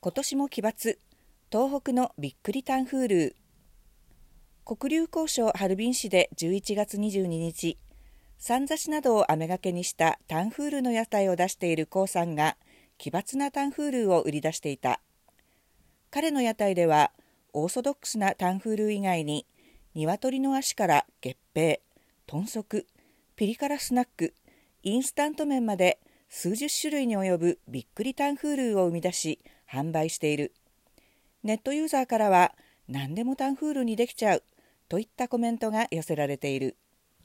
今年も奇抜。東北のびっくりタンフール。黒竜江省ハルビン市で11月22日さんざしなどを雨がけにしたタンフールの屋台を出しているコウさんが奇抜なタンフールを売り出していた。彼の屋台ではオーソドックスなタンフール以外に鶏の足から月餅豚足ピリ辛スナックインスタント麺まで数十種類に及ぶびっくりタンフールを生み出し販売している。ネットユーザーからは何でもタンフールにできちゃうといったコメントが寄せられている。